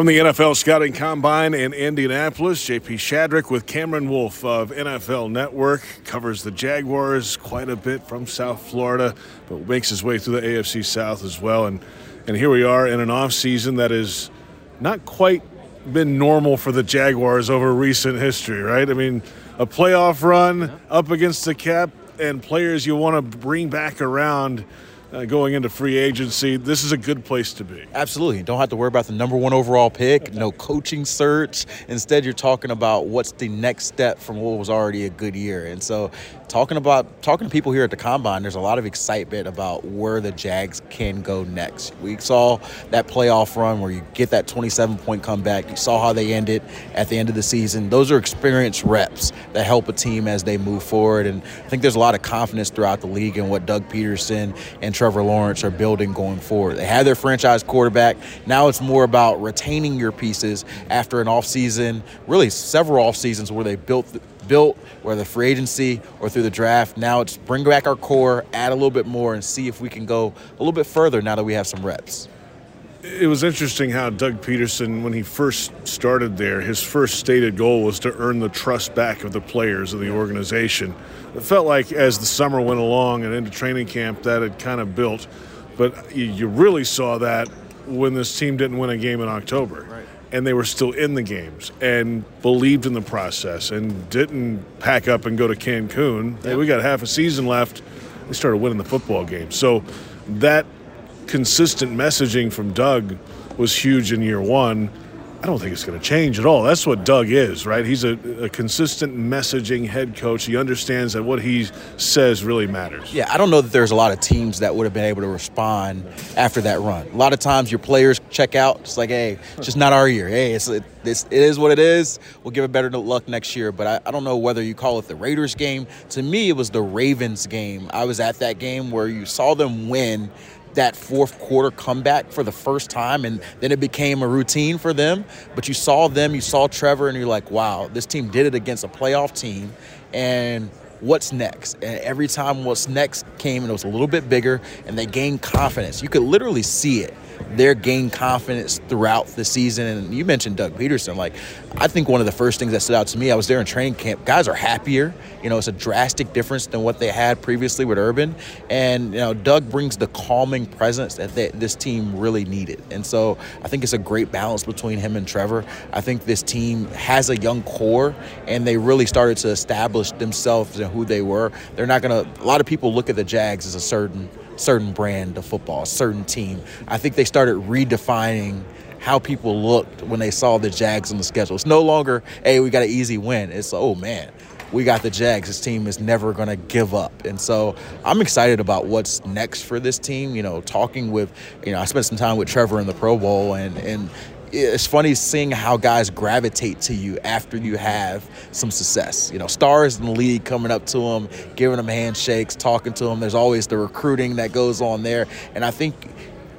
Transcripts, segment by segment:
From the NFL Scouting Combine in Indianapolis, JP Shadrick with Cameron Wolfe of NFL Network covers the Jaguars quite a bit from South Florida, but makes his way through the AFC South as well. And and here we are in an offseason that is not quite been normal for the Jaguars over recent history, right? I mean, a playoff run up against the cap and players you want to bring back around uh, going into free agency, this is a good place to be. Absolutely. Don't have to worry about the number one overall pick, no coaching search. Instead, you're talking about what's the next step from what was already a good year. And so, talking about talking to people here at the combine, there's a lot of excitement about where the Jags can go next. We saw that playoff run where you get that 27 point comeback. You saw how they ended at the end of the season. Those are experienced reps that help a team as they move forward. And I think there's a lot of confidence throughout the league in what Doug Pederson and Trevor Lawrence are building going forward. They had their franchise quarterback. Now it's more about retaining your pieces after an offseason, really several off seasons where they built built, whether free agency or through the draft. Now it's bring back our core, add a little bit more, and see if we can go a little bit further now that we have some reps. It was interesting how Doug Pederson, when he first started there, his first stated goal was to earn the trust back of the players of the organization. It felt like as the summer went along and into training camp, that had kind of built. But you really saw that when this team didn't win a game in October. Right. And they were still in the games and believed in the process and didn't pack up and go to Cancun. Hey, we got half a season left. They started winning the football game. So that consistent messaging from Doug was huge in year one. I don't think it's going to change at all. That's what Doug is, right? He's a, a, consistent messaging head coach. He understands that what he says really matters. Yeah, I don't know that there's a lot of teams that would have been able to respond after that run. A lot of times your players check out. It's like, hey, it's just not our year. Hey, it's, it, it's, it is what it is. We'll give it better luck next year. But I, I don't know whether you call it the Raiders game. To me, it was the Ravens game. I was at that game where you saw them win that fourth quarter comeback for the first time, and then it became a routine for them. But you saw them, you saw Trevor, and you're like, wow, this team did it against a playoff team. And what's next? And every time what's next came, and it was a little bit bigger, and they gained confidence. You could literally see it their gain confidence throughout the season. And you mentioned Doug Pederson. Like, I think one of the first things that stood out to me, I was there in training camp. Guys are happier. You know, it's a drastic difference than what they had previously with Urban. And, you know, Doug brings the calming presence that they, this team really needed. And so I think it's a great balance between him and Trevor. I think this team has a young core, and they really started to establish themselves and who they were. They're not going to, a lot of people look at the Jags as a certain certain brand of football, a certain team. I think they started redefining how people looked when they saw the Jags on the schedule. It's no longer, hey, we got an easy win. It's, oh man, we got the Jags. This team is never going to give up. And so I'm excited about what's next for this team. You know, talking with, you know, I spent some time with Trevor in the Pro Bowl and, and, it's funny seeing how guys gravitate to you after you have some success. You know, stars in the league coming up to them, giving them handshakes, talking to them. There's always the recruiting that goes on there. And I think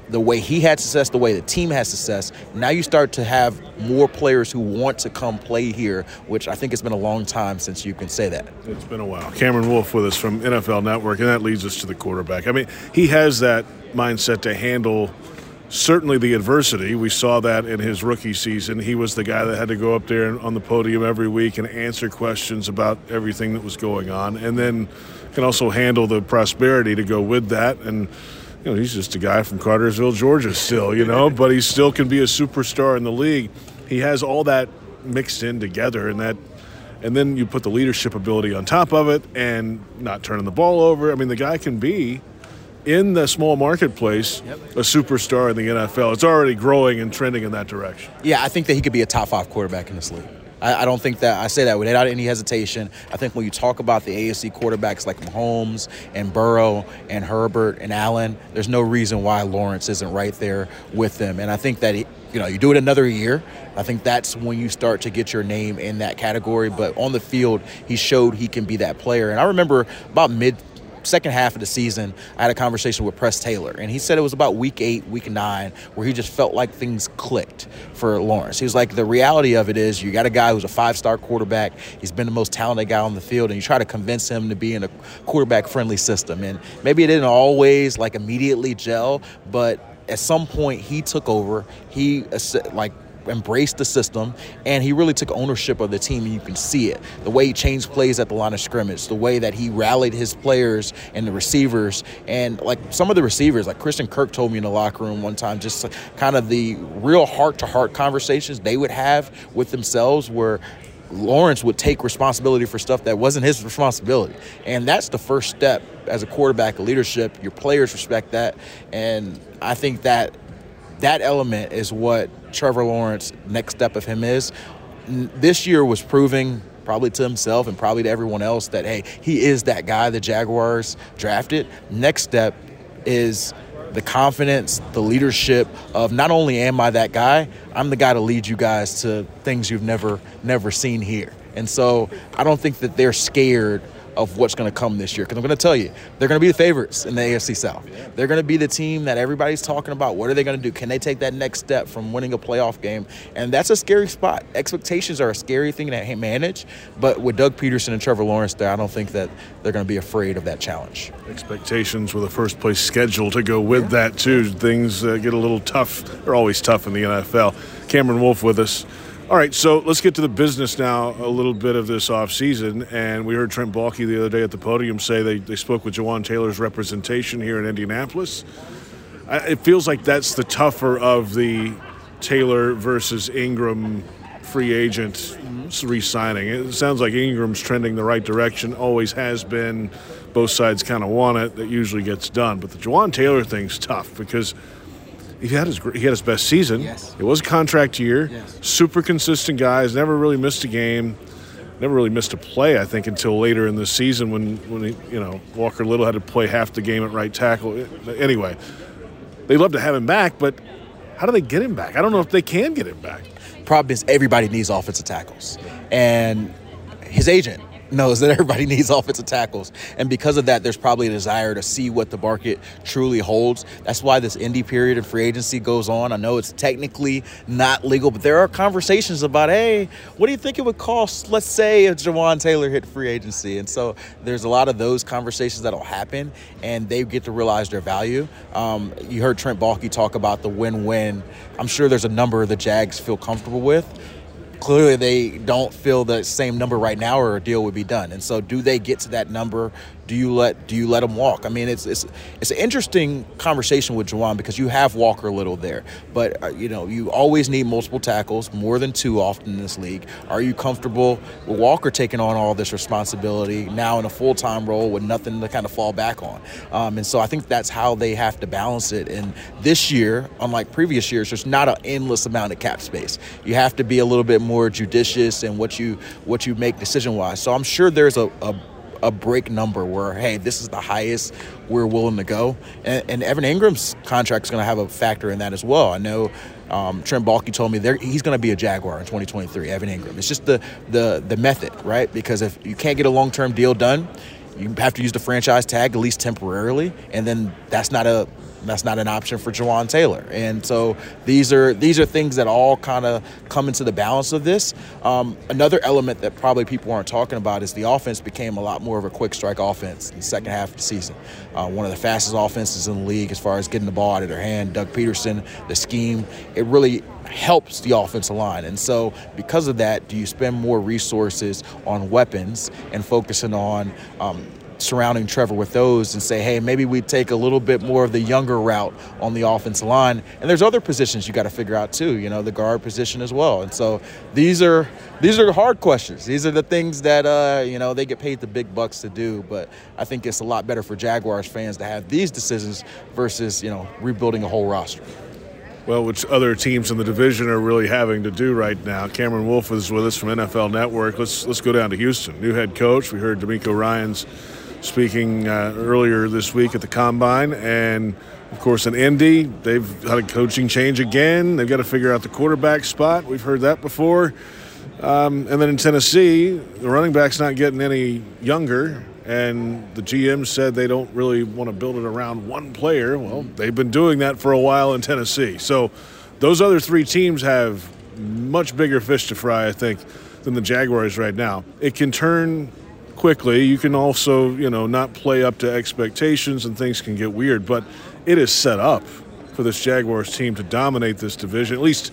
the way he had success, the way the team has success, now you start to have more players who want to come play here, which I think it's been a long time since you can say that. It's been a while. Cameron Wolfe with us from NFL Network, and that leads us to the quarterback. I mean, he has that mindset to handle – certainly the adversity. We saw that in his rookie season. He was the guy that had to go up there on the podium every week and answer questions about everything that was going on, and then can also handle the prosperity to go with that. And you know, he's just a guy from Cartersville, Georgia, still. You know, but he still can be a superstar in the league. He has all that mixed in together, and that. And then you put the leadership ability on top of it and not turning the ball over. I mean, the guy can be in the small marketplace yep. a superstar in the NFL. It's already growing and trending in that direction. Yeah, I think that he could be a top five quarterback in this league. I, I don't think that I say that without any hesitation. I think when you talk about the AFC quarterbacks like Mahomes and Burrow and Herbert and Allen, there's no reason why Lawrence isn't right there with them. And I think that he, you know you do it another year. I think that's when you start to get your name in that category. But on the field, he showed he can be that player. And I remember about mid second half of the season, I had a conversation with Press Taylor, and he said it was about week eight, week nine, where he just felt like things clicked for Lawrence. He was like, the reality of it is you got a guy who's a five star quarterback, he's been the most talented guy on the field, and you try to convince him to be in a quarterback friendly system. And maybe it didn't always like immediately gel, but at some point he took over. He uh, like embraced the system and he really took ownership of the team and you can see it the way he changed plays at the line of scrimmage the way that he rallied his players and the receivers and like some of the receivers like christian kirk told me in the locker room one time just kind of the real heart-to-heart conversations they would have with themselves where Lawrence would take responsibility for stuff that wasn't his responsibility. And that's the first step as a quarterback of leadership. Your players respect that. And I think that that element is what Trevor Lawrence next step of him is. This year was proving probably to himself and probably to everyone else that hey, he is that guy the Jaguars drafted. Next step is the confidence, the leadership of not only am I that guy, I'm the guy to lead you guys to things you've never never seen here. And so I don't think that they're scared of what's going to come this year. Because I'm going to tell you, they're going to be the favorites in the AFC South. They're going to be the team that everybody's talking about. What are they going to do? Can they take that next step from winning a playoff game? And that's a scary spot. Expectations are a scary thing to manage. But with Doug Pederson and Trevor Lawrence there, I don't think that they're going to be afraid of that challenge. Expectations with a first place schedule to go with yeah. that, too. Things uh, get a little tough. They're always tough in the NFL. Cameron Wolfe with us. All right, so let's get to the business now a little bit of this offseason. And we heard Trent Baalke the other day at the podium say they, they spoke with Jawaan Taylor's representation here in Indianapolis. It feels like that's the tougher of the Taylor versus Engram free agent mm-hmm. re signing. It sounds like Engram's trending the right direction, always has been. Both sides kind of want it. That usually gets done. But the Jawaan Taylor thing's tough because – he had his he had his best season. Yes. It was a contract year. Yes. Super consistent guys. Never really missed a game. Never really missed a play. I think until later in the season when when he, you know Walker Little had to play half the game at right tackle. Anyway, they love to have him back, but how do they get him back? I don't know if they can get him back. Problem is everybody needs offensive tackles, and his agent knows that everybody needs offensive tackles. And because of that, there's probably a desire to see what the market truly holds. That's why this indie period of free agency goes on. I know it's technically not legal, but there are conversations about, hey, what do you think it would cost, let's say, if Jawaan Taylor hit free agency? And so there's a lot of those conversations that'll happen, and they get to realize their value. Um, you heard Trent Baalke talk about the win win. I'm sure there's a number the Jags feel comfortable with clearly they don't feel the same number right now or a deal would be done. And so do they get to that number do you let do you let him walk? I mean, it's it's it's an interesting conversation with Jawaan because you have Walker a Little there, but uh, you know you always need multiple tackles, more than two often in this league. Are you comfortable with Walker taking on all this responsibility now in a full time role with nothing to kind of fall back on? Um, and so I think that's how they have to balance it. And this year, unlike previous years, there's not an endless amount of cap space. You have to be a little bit more judicious in what you what you make decision wise. So I'm sure there's a, a a break number where hey this is the highest we're willing to go and, and evan Engram's contract is going to have a factor in that as well i know um, Trent Baalke told me he's going to be a Jaguar in 2023. Evan Engram. It's just the the the method, right? Because if you can't get a long term deal done, you have to use the franchise tag at least temporarily, and then that's not a that's not an option for Jawaan Taylor. And so these are these are things that all kind of come into the balance of this. Um, another element that probably people aren't talking about is the offense became a lot more of a quick strike offense in the second half of the season. Uh, one of the fastest offenses in the league as far as getting the ball out of their hand. Doug Pederson, the scheme, it really helps the offensive line. And so, because of that, do you spend more resources on weapons and focusing on um, surrounding Trevor with those and say, hey, maybe we take a little bit more of the younger route on the offensive line. And there's other positions you got to figure out too, you know, the guard position as well. And so these are these are hard questions. These are the things that uh, you know they get paid the big bucks to do. But I think it's a lot better for Jaguars fans to have these decisions versus you know rebuilding a whole roster. Well, which other teams in the division are really having to do right now. Cameron Wolfe is with us from NFL Network. Let's let's go down to Houston. New head coach. We heard DeMeco Ryans speaking uh, earlier this week at the combine, and of course in Indy they've had a coaching change again. They've got to figure out the quarterback spot. We've heard that before. Um, and then in Tennessee, the running back's not getting any younger, and the GM said they don't really want to build it around one player. Well, they've been doing that for a while in Tennessee. So those other three teams have much bigger fish to fry, I think, than the Jaguars right now. It can turn quickly. You can also, you know, not play up to expectations and things can get weird, but it is set up for this Jaguars team to dominate this division. At least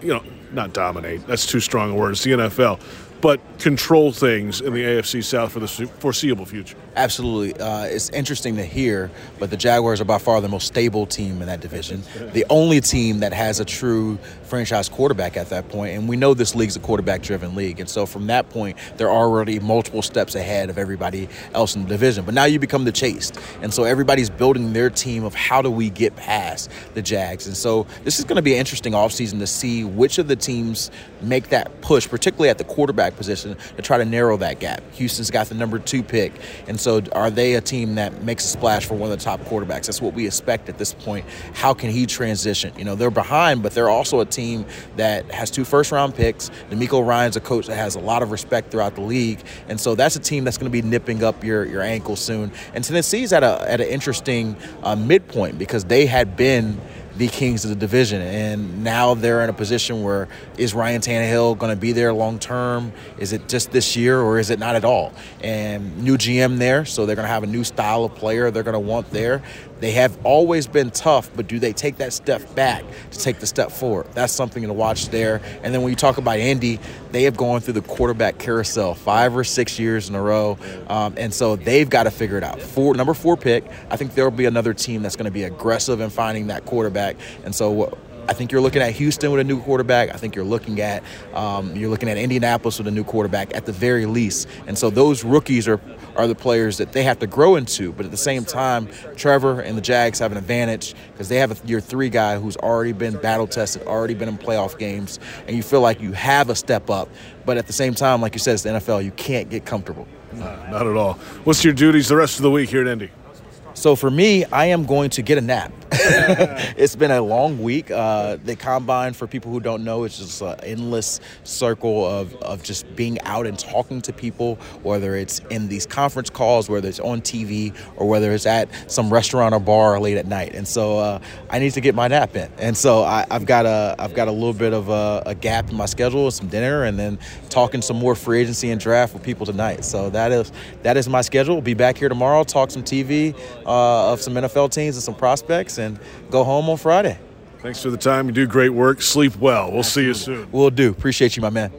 you know, not dominate. That's too strong a word. It's the NFL but control things in the AFC South for the foreseeable future. Absolutely. Uh, it's interesting to hear, but the Jaguars are by far the most stable team in that division. The only team that has a true franchise quarterback at that point, and we know this league's a quarterback driven league. And so from that point, they're already multiple steps ahead of everybody else in the division. But now you become the chased. And so everybody's building their team of how do we get past the Jags. And so this is going to be an interesting offseason to see which of the teams make that push, particularly at the quarterback position, to try to narrow that gap. Houston's got the number two pick. And so are they a team that makes a splash for one of the top quarterbacks? That's what we expect at this point. How can he transition? You know, they're behind, but they're also a team that has two first round picks. DeMeco Ryans a coach that has a lot of respect throughout the league. And so that's a team that's going to be nipping up your, your ankle soon. And Tennessee's at a at an interesting uh, midpoint because they had been the kings of the division. And now they're in a position where is Ryan Tannehill going to be there long term? Is it just this year or is it not at all? And new GM there, so they're going to have a new style of player they're going to want there. They have always been tough, but do they take that step back to take the step forward? That's something to watch there. And then when you talk about Indy, they have gone through the quarterback carousel five or six years in a row, um, and so they've got to figure it out. Four, number four pick, I think there will be another team that's going to be aggressive in finding that quarterback. And so I think you're looking at Houston with a new quarterback. I think you're looking at um, you're looking at Indianapolis with a new quarterback at the very least. And so those rookies are are the players that they have to grow into. But at the same time, Trevor and the Jags have an advantage because they have a year three guy who's already been battle tested, already been in playoff games, and you feel like you have a step up. But at the same time, like you said, it's the NFL. You can't get comfortable. not at all. What's your duties the rest of the week here at Indy? So for me, I am going to get a nap. it's been a long week. Uh, the combine, for people who don't know, it's just an endless circle of, of just being out and talking to people, whether it's in these conference calls, whether it's on TV, or whether it's at some restaurant or bar late at night. And so uh, I need to get my nap in. And so I, have got a I've got a little bit of a, a gap in my schedule, with some dinner, and then talking some more free agency and draft with people tonight. So that is that is my schedule. We'll be back here tomorrow, talk some TV uh, of some NFL teams and some prospects, and go home on Friday. Thanks for the time. You do great work. Sleep well. We'll Absolutely. see you soon. We'll do. Appreciate you, my man.